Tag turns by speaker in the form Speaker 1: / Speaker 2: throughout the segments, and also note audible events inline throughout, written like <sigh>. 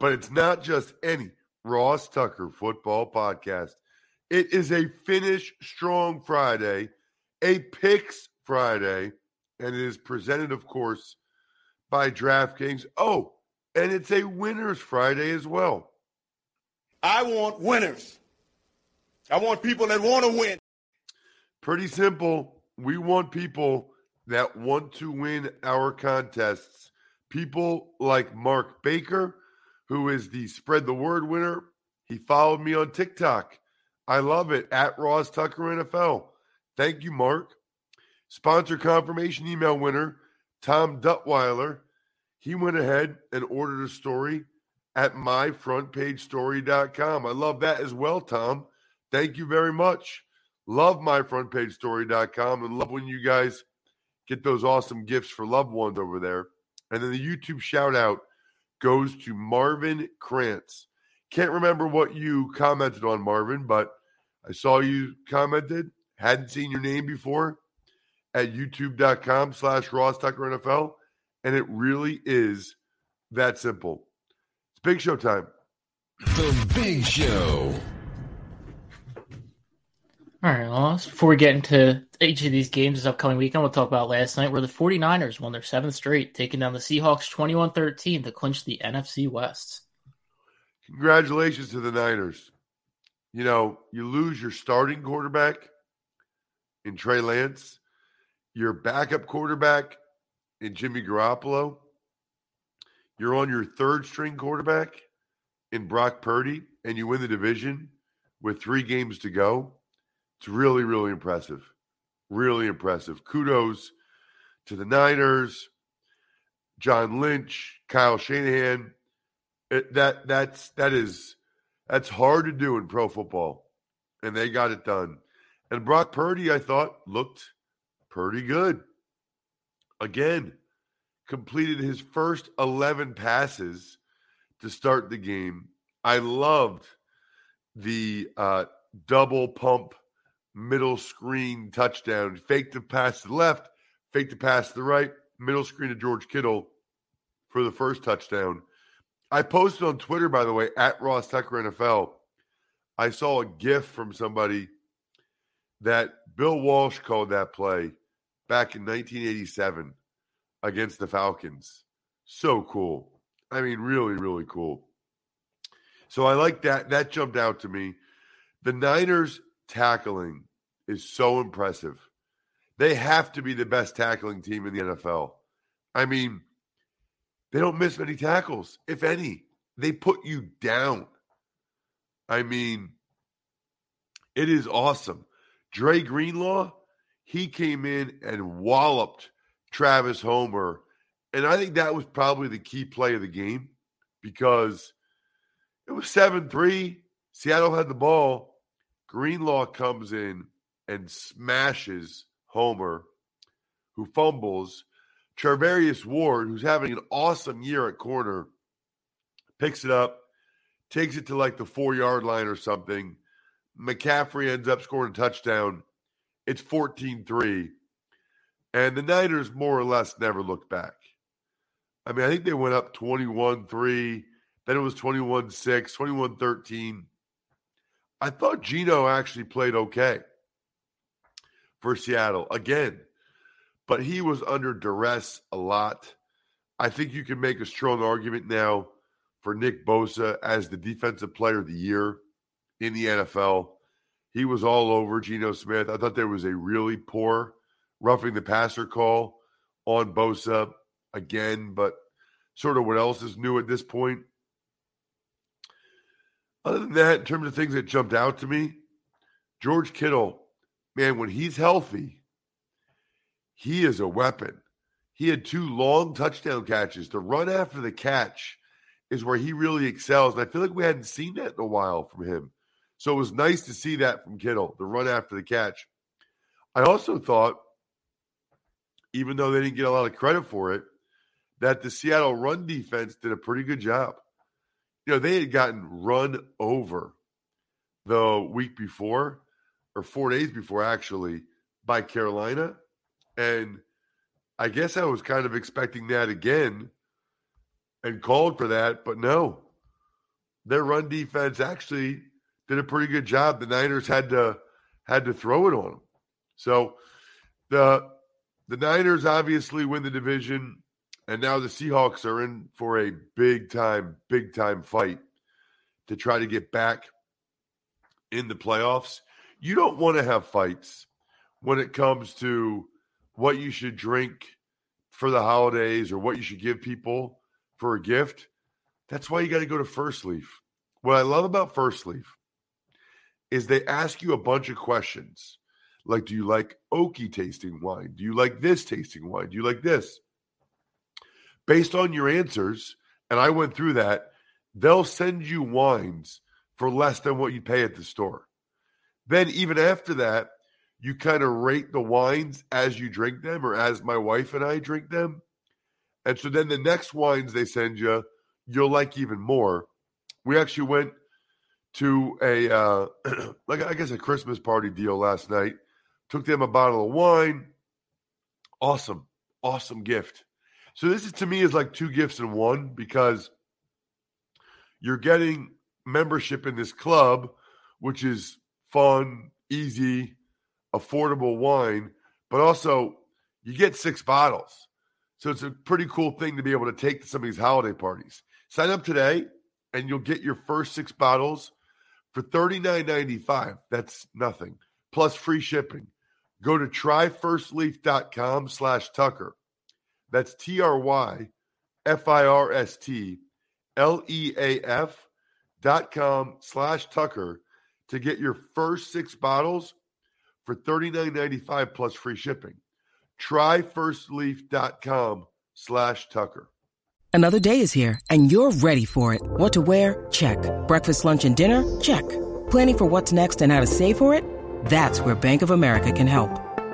Speaker 1: But it's not just any Ross Tucker football podcast. It is a finish strong Friday, a picks Friday, and it is presented, of course, by DraftKings. Oh, and it's a winners Friday as well.
Speaker 2: I want winners. I want people that want to win.
Speaker 1: Pretty simple. We want people that want to win our contests. People like Mark Baker, who is the spread the word winner. He followed me on TikTok. I love it at Ross Tucker NFL. Thank you, Mark. Sponsor confirmation email winner, Tom Duttweiler. He went ahead and ordered a story at myfrontpagestory.com. I love that as well, Tom. Thank you very much. Love myfrontpagestory.com and love when you guys get those awesome gifts for loved ones over there. And then the YouTube shout out goes to Marvin Krantz. Can't remember what you commented on, Marvin, but I saw you commented. Hadn't seen your name before at youtube.com slash Ross Tucker NFL. And it really is that simple. It's big show time.
Speaker 3: The Big Show.
Speaker 4: All right, well, before we get into each of these games this upcoming weekend, we'll talk about last night where the 49ers won their seventh straight, taking down the Seahawks 21 13 to clinch the NFC West.
Speaker 1: Congratulations to the Niners. You know, you lose your starting quarterback in Trey Lance, your backup quarterback in Jimmy Garoppolo. You're on your third string quarterback in Brock Purdy, and you win the division with three games to go. It's really, really impressive. Really impressive. Kudos to the Niners, John Lynch, Kyle Shanahan. It, that that's that is that's hard to do in pro football, and they got it done. And Brock Purdy, I thought, looked pretty good. Again, completed his first 11 passes to start the game. I loved the uh, double pump middle screen touchdown. Fake the pass to the left, fake the pass to the right, middle screen to George Kittle for the first touchdown. I posted on Twitter, by the way, at Ross Tucker NFL. I saw a GIF from somebody that Bill Walsh called that play back in 1987 against the Falcons. So cool. I mean, really, really cool. So I like that. That jumped out to me. The Niners tackling is so impressive. They have to be the best tackling team in the NFL. I mean, they don't miss many tackles, if any. They put you down. I mean, it is awesome. Dre Greenlaw, he came in and walloped Travis Homer. And I think that was probably the key play of the game because it was 7 3. Seattle had the ball. Greenlaw comes in and smashes Homer, who fumbles. Charvarius Ward, who's having an awesome year at corner, picks it up, takes it to like the four yard line or something. McCaffrey ends up scoring a touchdown. It's 14 3. And the Niners more or less never looked back. I mean, I think they went up 21 3, then it was 21 6, 21 13. I thought Geno actually played okay for Seattle again, but he was under duress a lot. I think you can make a strong argument now for Nick Bosa as the defensive player of the year in the NFL. He was all over Geno Smith. I thought there was a really poor roughing the passer call on Bosa again, but sort of what else is new at this point. Other than that, in terms of things that jumped out to me, George Kittle, man, when he's healthy, he is a weapon. He had two long touchdown catches. The run after the catch is where he really excels. And I feel like we hadn't seen that in a while from him. So it was nice to see that from Kittle, the run after the catch. I also thought, even though they didn't get a lot of credit for it, that the Seattle run defense did a pretty good job. You know, they had gotten run over the week before, or four days before, actually, by Carolina. And I guess I was kind of expecting that again and called for that, but no. Their run defense actually did a pretty good job. The Niners had to had to throw it on them. So the the Niners obviously win the division, and now the Seahawks are in for a big time, big time fight to try to get back in the playoffs. You don't want to have fights when it comes to what you should drink for the holidays or what you should give people for a gift. That's why you got to go to First Leaf. What I love about First Leaf is they ask you a bunch of questions. Like, do you like oaky tasting wine? Do you like this tasting wine? Do you like this? Based on your answers, and I went through that, they'll send you wines for less than what you pay at the store. Then, even after that, you kind of rate the wines as you drink them or as my wife and I drink them. And so then the next wines they send you, you'll like even more. We actually went to a uh, <clears throat> like I guess a Christmas party deal last night. Took them a bottle of wine. Awesome, awesome gift. So this is to me is like two gifts in one because you're getting membership in this club, which is fun, easy, affordable wine, but also you get six bottles. So it's a pretty cool thing to be able to take to some of these holiday parties. Sign up today and you'll get your first six bottles for $39.95. That's nothing. Plus free shipping. Go to tryfirstleaf.com slash Tucker. That's T R Y F I R S T L E A F dot com slash Tucker to get your first six bottles for $39.95 plus free shipping. Tryfirstleaf.com slash Tucker.
Speaker 5: Another day is here and you're ready for it. What to wear? Check. Breakfast, lunch, and dinner? Check. Planning for what's next and how to save for it? That's where Bank of America can help.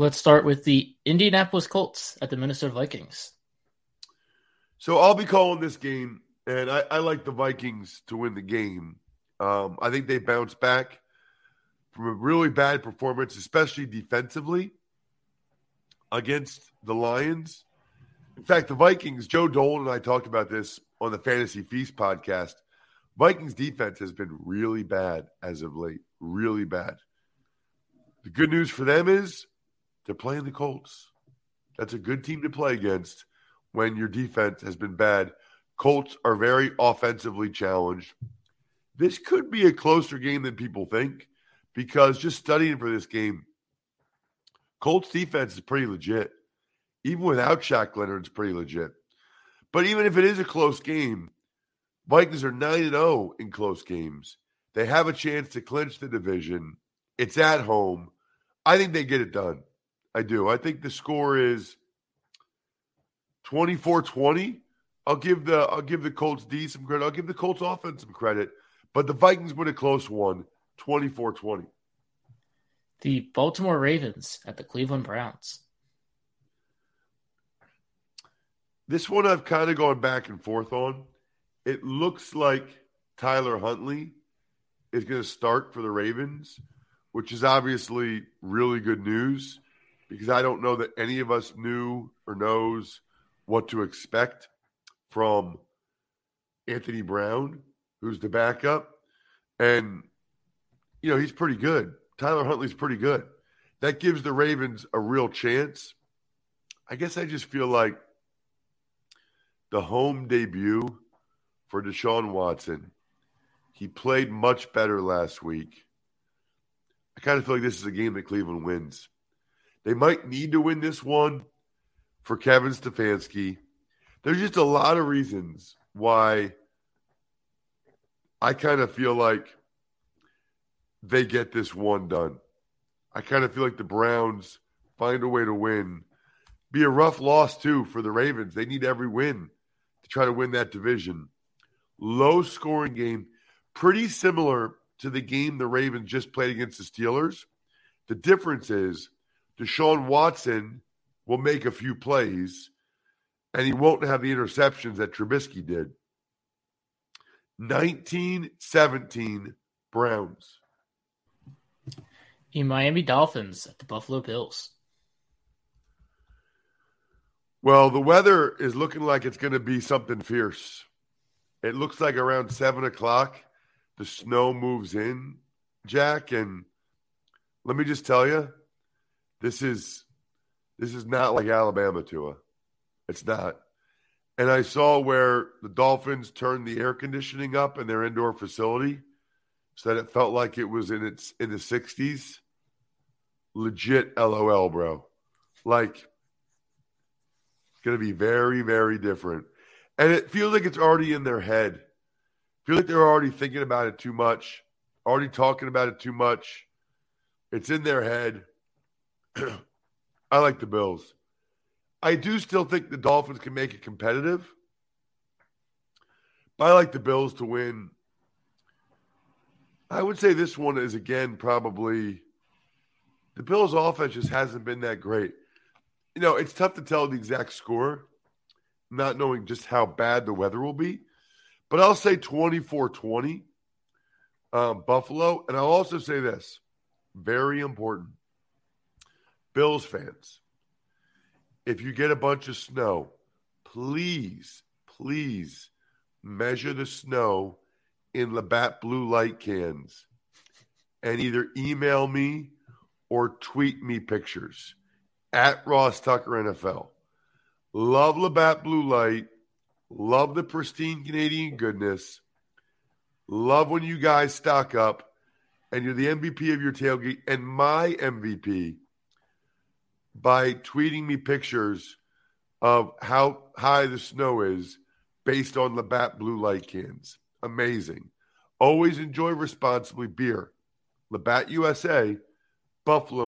Speaker 4: Let's start with the Indianapolis Colts at the Minnesota Vikings.
Speaker 1: So I'll be calling this game, and I, I like the Vikings to win the game. Um, I think they bounce back from a really bad performance, especially defensively against the Lions. In fact, the Vikings, Joe Dolan and I talked about this on the Fantasy Feast podcast. Vikings defense has been really bad as of late, really bad. The good news for them is they're playing the Colts. That's a good team to play against when your defense has been bad. Colts are very offensively challenged. This could be a closer game than people think because just studying for this game, Colts defense is pretty legit. Even without Shaq Leonard, it's pretty legit. But even if it is a close game, Vikings are 9 0 in close games. They have a chance to clinch the division. It's at home. I think they get it done. I do. I think the score is 24-20. I'll give the I'll give the Colts D some credit. I'll give the Colts offense some credit. But the Vikings win a close one, 24-20.
Speaker 4: The Baltimore Ravens at the Cleveland Browns.
Speaker 1: This one I've kind of gone back and forth on. It looks like Tyler Huntley is going to start for the Ravens, which is obviously really good news because I don't know that any of us knew or knows what to expect from Anthony Brown, who's the backup. And, you know, he's pretty good. Tyler Huntley's pretty good. That gives the Ravens a real chance. I guess I just feel like the home debut for Deshaun Watson, he played much better last week. I kind of feel like this is a game that Cleveland wins. They might need to win this one for Kevin Stefanski. There's just a lot of reasons why I kind of feel like they get this one done. I kind of feel like the Browns find a way to win. Be a rough loss, too, for the Ravens. They need every win to try to win that division. Low scoring game, pretty similar to the game the Ravens just played against the Steelers. The difference is Deshaun Watson will make a few plays and he won't have the interceptions that Trubisky did. 19 17 Browns.
Speaker 4: The Miami Dolphins at the Buffalo Bills.
Speaker 1: Well, the weather is looking like it's going to be something fierce. It looks like around seven o'clock, the snow moves in, Jack. And let me just tell you, this is this is not like Alabama Tua. It's not. And I saw where the Dolphins turned the air conditioning up in their indoor facility so that it felt like it was in its in the 60s. Legit LOL, bro. Like it's going to be very very different. And it feels like it's already in their head. Feel like they're already thinking about it too much, already talking about it too much. It's in their head. <clears throat> I like the Bills. I do still think the Dolphins can make it competitive. But I like the Bills to win. I would say this one is again probably the Bills' offense just hasn't been that great. You know, it's tough to tell the exact score, not knowing just how bad the weather will be. But I'll say 24 20 um, Buffalo. And I'll also say this very important Bills fans if you get a bunch of snow, please, please measure the snow in Labatt blue light cans and either email me or tweet me pictures at Ross Tucker NFL. Love Labatt blue light. Love the pristine Canadian goodness. Love when you guys stock up and you're the MVP of your tailgate and my MVP by tweeting me pictures of how high the snow is based on Labatt blue light cans. Amazing. Always enjoy responsibly beer. Labatt USA, Buffalo.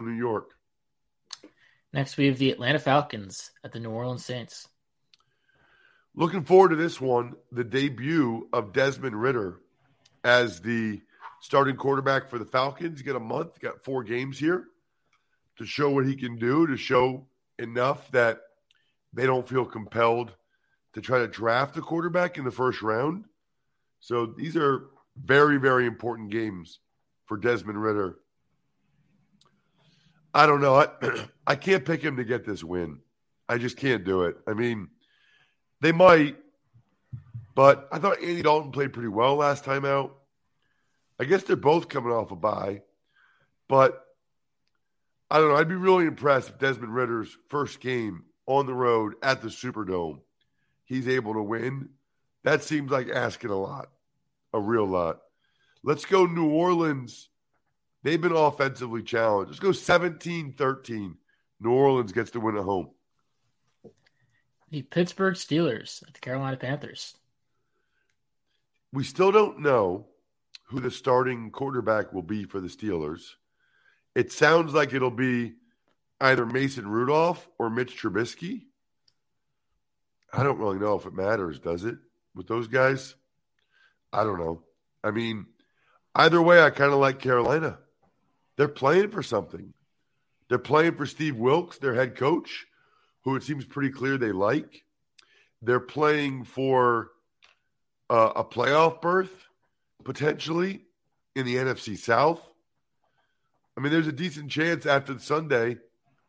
Speaker 1: New York.
Speaker 4: Next, we have the Atlanta Falcons at the New Orleans Saints.
Speaker 1: Looking forward to this one, the debut of Desmond Ridder as the starting quarterback for the Falcons. Got a month, got four games here to show what he can do, to show enough that they don't feel compelled to try to draft a quarterback in the first round. So these are very, very important games for Desmond Ridder I don't know. I, <clears throat> I can't pick him to get this win. I just can't do it. I mean, they might, but I thought Andy Dalton played pretty well last time out. I guess they're both coming off a bye, but I don't know. I'd be really impressed if Desmond Ridder's first game on the road at the Superdome, he's able to win. That seems like asking a lot, a real lot. Let's go New Orleans. They've been offensively challenged. Let's go 17 13. New Orleans gets to win at home.
Speaker 4: The Pittsburgh Steelers at the Carolina Panthers.
Speaker 1: We still don't know who the starting quarterback will be for the Steelers. It sounds like it'll be either Mason Rudolph or Mitch Trubisky. I don't really know if it matters, does it, with those guys? I don't know. I mean, either way, I kind of like Carolina. They're playing for something. They're playing for Steve Wilks, their head coach, who it seems pretty clear they like. They're playing for uh, a playoff berth, potentially, in the NFC South. I mean, there's a decent chance after Sunday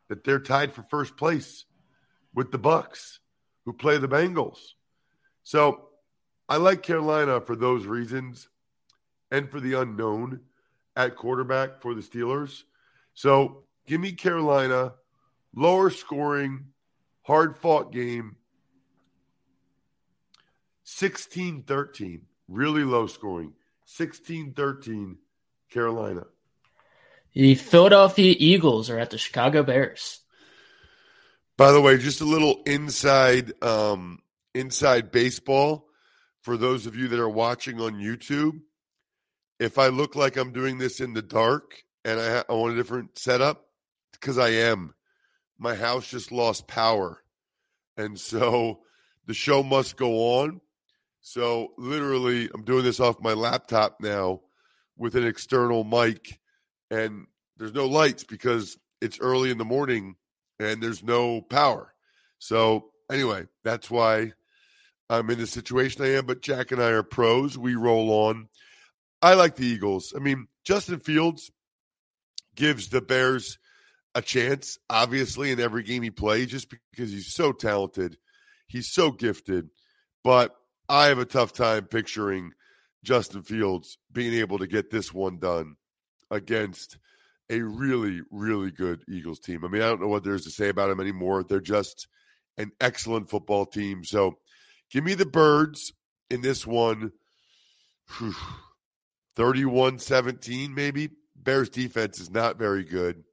Speaker 1: that they're tied for first place with the Bucks, who play the Bengals. So I like Carolina for those reasons and for the unknown at quarterback for the Steelers. So give me Carolina, lower scoring, hard fought game, 16 13, really low scoring, 16 13, Carolina.
Speaker 4: The Philadelphia Eagles are at the Chicago Bears.
Speaker 1: By the way, just a little inside um, inside baseball for those of you that are watching on YouTube. If I look like I'm doing this in the dark and I, I want a different setup, because I am. My house just lost power, and so the show must go on. So literally, I'm doing this off my laptop now with an external mic and there's no lights because it's early in the morning and there's no power. So anyway, that's why I'm in the situation I am. But Jack and I are pros. We roll on. I like the Eagles. I mean, Justin Fields gives the Bears a chance, obviously, in every game he plays, just because he's so talented. He's so gifted. But I have a tough time picturing Justin Fields being able to get this one done against a really, really good Eagles team. I mean, I don't know what there's to say about them anymore. They're just an excellent football team. So give me the birds in this one. <sighs> 31 17, maybe. Bears defense is not very good.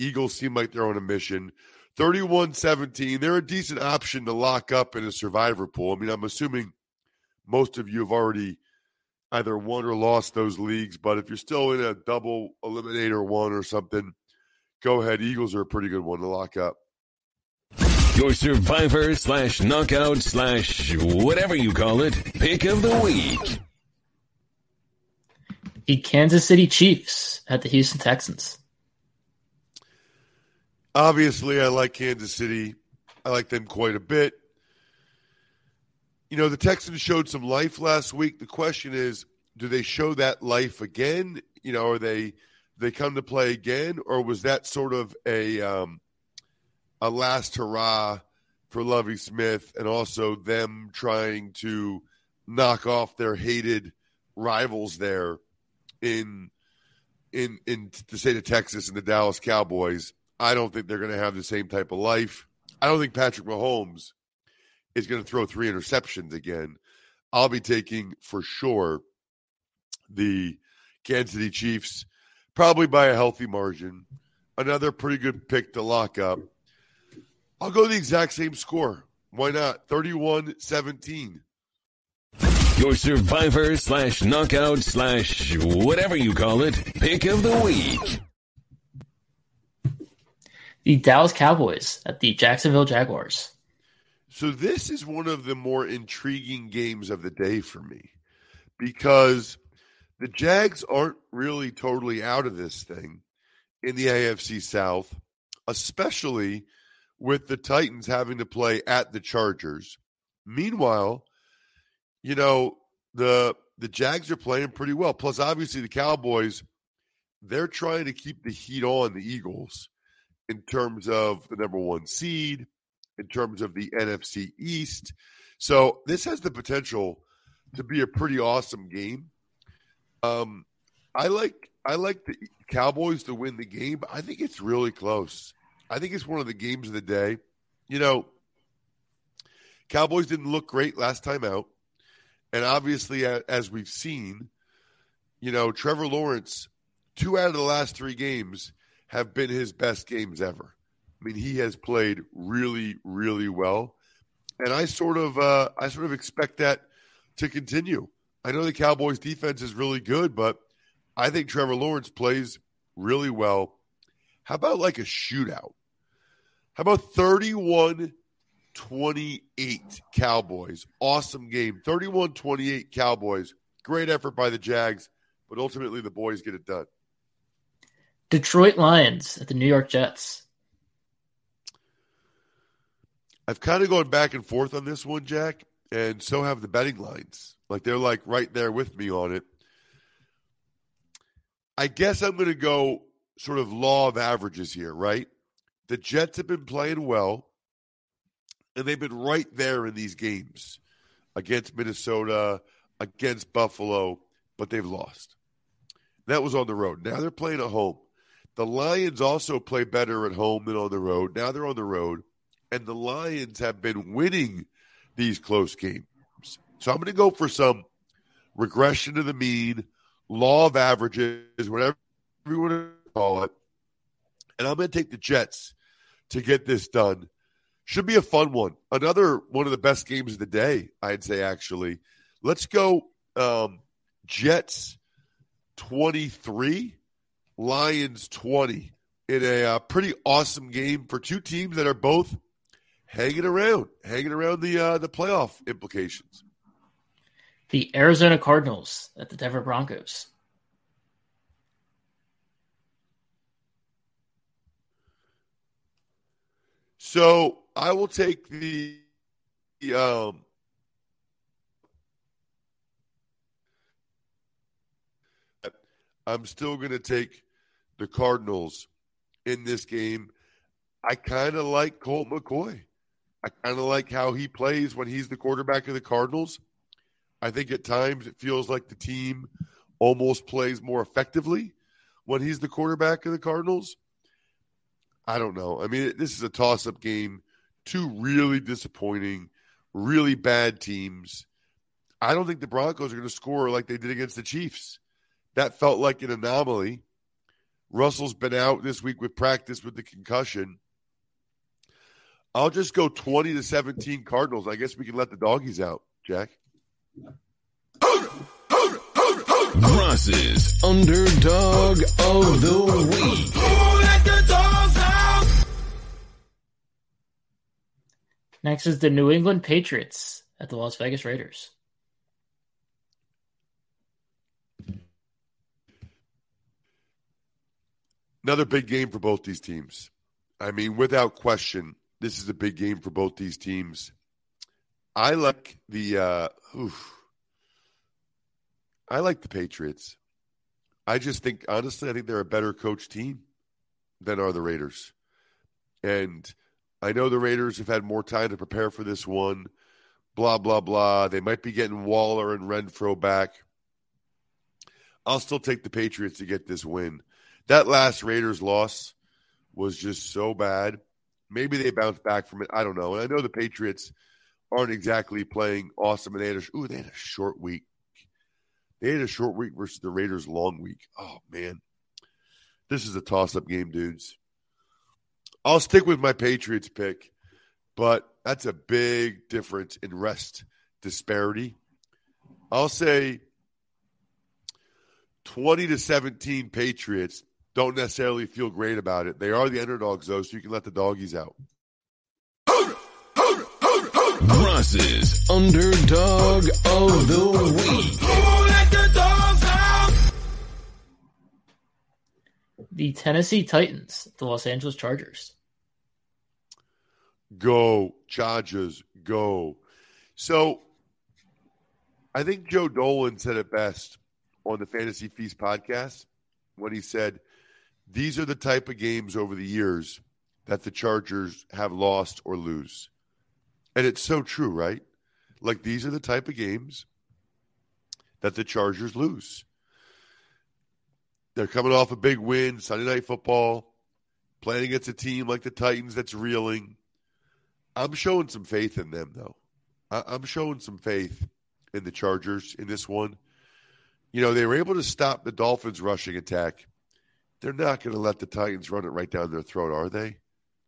Speaker 1: Eagles seem like they're on a mission. 31 17, they're a decent option to lock up in a survivor pool. I mean, I'm assuming most of you have already either won or lost those leagues. But if you're still in a double eliminator one or something, go ahead. Eagles are a pretty good one to lock up.
Speaker 3: Your survivor slash knockout slash whatever you call it pick of the week.
Speaker 4: The Kansas City Chiefs at the Houston Texans.
Speaker 1: Obviously, I like Kansas City. I like them quite a bit. You know, the Texans showed some life last week. The question is, do they show that life again? You know, are they they come to play again, or was that sort of a um, a last hurrah for Lovie Smith, and also them trying to knock off their hated rivals there in in in the state of Texas and the Dallas Cowboys? I don't think they're going to have the same type of life. I don't think Patrick Mahomes is going to throw three interceptions again. I'll be taking for sure the Kansas City Chiefs, probably by a healthy margin. Another pretty good pick to lock up. I'll go the exact same score. Why not? 31 17.
Speaker 3: Your survivor slash knockout slash whatever you call it pick of the week.
Speaker 4: The Dallas Cowboys at the Jacksonville Jaguars.
Speaker 1: So this is one of the more intriguing games of the day for me because the Jags aren't really totally out of this thing in the AFC South, especially with the Titans having to play at the Chargers. Meanwhile, you know, the the Jags are playing pretty well. Plus obviously the Cowboys they're trying to keep the heat on the Eagles in terms of the number 1 seed in terms of the NFC East. So this has the potential to be a pretty awesome game. Um, I like I like the Cowboys to win the game, I think it's really close. I think it's one of the games of the day. you know, Cowboys didn't look great last time out. And obviously, as we've seen, you know, Trevor Lawrence, two out of the last three games have been his best games ever. I mean, he has played really, really well, and I sort of, uh, I sort of expect that to continue. I know the Cowboys' defense is really good, but I think Trevor Lawrence plays really well. How about like a shootout? How about 31 28 Cowboys? Awesome game. 31 28 Cowboys. Great effort by the Jags, but ultimately the boys get it done.
Speaker 4: Detroit Lions at the New York Jets.
Speaker 1: I've kind of gone back and forth on this one, Jack, and so have the betting lines. Like they're like right there with me on it. I guess I'm going to go sort of law of averages here, right? The Jets have been playing well, and they've been right there in these games against Minnesota, against Buffalo, but they've lost. That was on the road. Now they're playing at home. The Lions also play better at home than on the road. Now they're on the road and the Lions have been winning these close games. So I'm going to go for some regression to the mean, law of averages, whatever you want to call it. And I'm going to take the Jets to get this done. Should be a fun one. Another one of the best games of the day, I'd say, actually. Let's go um, Jets 23, Lions 20 in a uh, pretty awesome game for two teams that are both – hanging around, hanging around the uh, the playoff implications.
Speaker 4: The Arizona Cardinals at the Denver Broncos.
Speaker 1: So I will take the, the um, I'm still going to take the Cardinals in this game. I kind of like Colt McCoy. I kind of like how he plays when he's the quarterback of the Cardinals. I think at times it feels like the team almost plays more effectively when he's the quarterback of the Cardinals. I don't know. I mean, this is a toss up game. Two really disappointing, really bad teams. I don't think the Broncos are going to score like they did against the Chiefs. That felt like an anomaly. Russell's been out this week with practice with the concussion. I'll just go 20 to 17 Cardinals. I guess we can let the doggies out, Jack.
Speaker 3: Ross's underdog of the week.
Speaker 4: Next is the New England Patriots at the Las Vegas Raiders.
Speaker 1: Another big game for both these teams. I mean, without question, this is a big game for both these teams. I like the uh, oof, I like the Patriots. I just think honestly, I think they're a better coach team than are the Raiders. And I know the Raiders have had more time to prepare for this one. Blah blah blah. They might be getting Waller and Renfrow back. I'll still take the Patriots to get this win. That last Raiders loss was just so bad. Maybe they bounce back from it. I don't know. And I know the Patriots aren't exactly playing awesome, and they had a ooh, they had a short week. They had a short week versus the Raiders' long week. Oh man, this is a toss-up game, dudes. I'll stick with my Patriots pick, but that's a big difference in rest disparity. I'll say 20 to 17 Patriots don't necessarily feel great about it. They are the underdogs, though, so you can let the doggies out.
Speaker 3: Ross's underdog of the week.
Speaker 4: The Tennessee Titans, the Los Angeles Chargers.
Speaker 1: Go, Chargers, go. So I think Joe Dolan said it best on the Fantasy Feast podcast when he said, these are the type of games over the years that the Chargers have lost or lose. And it's so true, right? Like these are the type of games that the Chargers lose. They're coming off a big win, Sunday night football, playing against a team like the Titans that's reeling. I'm showing some faith in them, though. I, I'm showing some faith in the Chargers in this one. You know, they were able to stop the Dolphins' rushing attack. They're not going to let the Titans run it right down their throat, are they?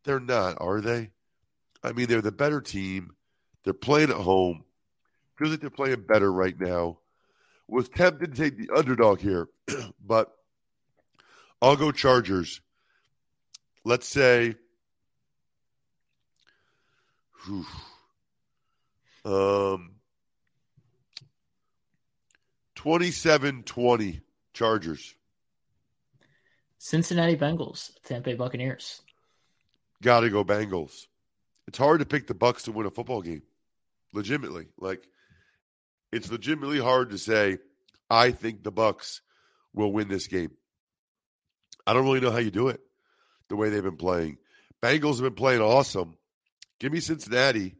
Speaker 1: They're not, are they? I mean, they're the better team. They're playing at home. Feels like they're playing better right now. Was tempted to take the underdog here, <clears throat> but I'll go Chargers. Let's say, whew, um, 27 20 Chargers.
Speaker 4: Cincinnati Bengals, Tampa Bay Buccaneers.
Speaker 1: Got to go Bengals. It's hard to pick the Bucks to win a football game. Legitimately, like it's legitimately hard to say I think the Bucks will win this game. I don't really know how you do it the way they've been playing. Bengals have been playing awesome. Give me Cincinnati.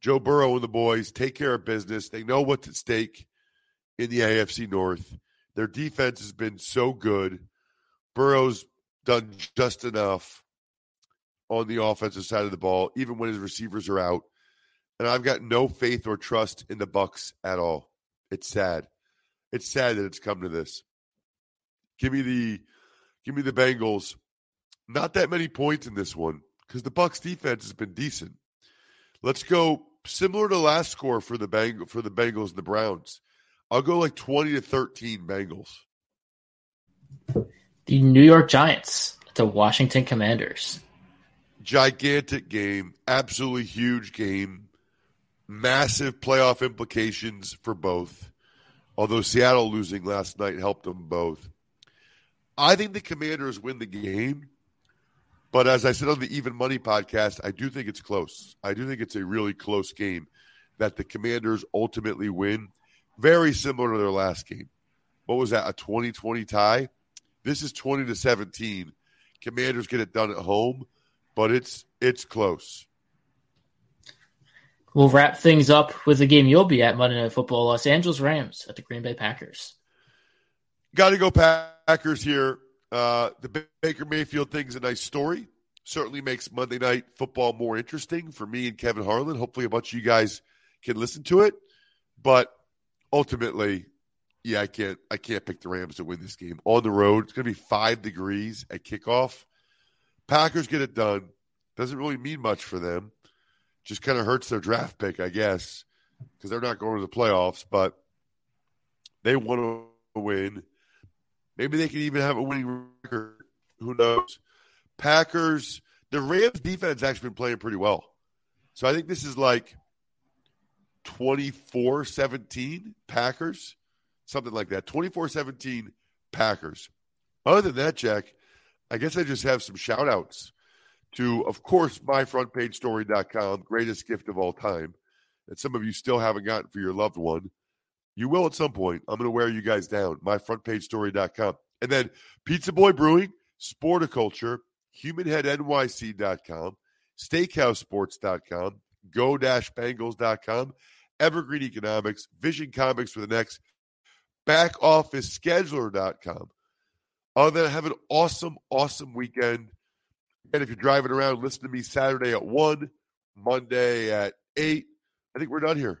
Speaker 1: Joe Burrow and the boys take care of business. They know what's at stake in the AFC North. Their defense has been so good. Burrow's done just enough on the offensive side of the ball, even when his receivers are out. And I've got no faith or trust in the Bucks at all. It's sad. It's sad that it's come to this. Give me the give me the Bengals. Not that many points in this one because the Bucks defense has been decent. Let's go similar to last score for the Bang for the Bengals and the Browns. I'll go like 20 to 13 Bengals.
Speaker 4: The New York Giants, the Washington Commanders.
Speaker 1: Gigantic game, absolutely huge game. Massive playoff implications for both. Although Seattle losing last night helped them both. I think the Commanders win the game. But as I said on the Even Money podcast, I do think it's close. I do think it's a really close game that the Commanders ultimately win. Very similar to their last game. What was that? A 2020 tie? This is 20 to 17. Commanders get it done at home, but it's it's close.
Speaker 4: We'll wrap things up with the game you'll be at Monday Night Football Los Angeles Rams at the Green Bay Packers.
Speaker 1: Got to go Packers here. Uh, the Baker Mayfield thing's a nice story. Certainly makes Monday Night Football more interesting for me and Kevin Harlan. Hopefully, a bunch of you guys can listen to it. But ultimately, yeah, I can't. I can't pick the Rams to win this game on the road. It's going to be five degrees at kickoff. Packers get it done. Doesn't really mean much for them. Just kind of hurts their draft pick, I guess, because they're not going to the playoffs. But they want to win. Maybe they can even have a winning record. Who knows? Packers. The Rams defense actually been playing pretty well. So I think this is like 24 17 Packers, something like that. 24 17 Packers. Other than that, Jack, I guess I just have some shout outs to, of course, myfrontpagestory.com, greatest gift of all time, that some of you still haven't gotten for your loved one. You will at some point. I'm going to wear you guys down. Myfrontpagestory.com. And then Pizza Boy Brewing, Sporticulture, HumanHeadNYC.com, SteakhouseSports.com, Go-Bangles.com, Evergreen Economics, Vision Comics for the next, BackOfficeScheduler.com. Other than that, have an awesome, awesome weekend. And if you're driving around, listen to me Saturday at 1, Monday at 8. I think we're done here.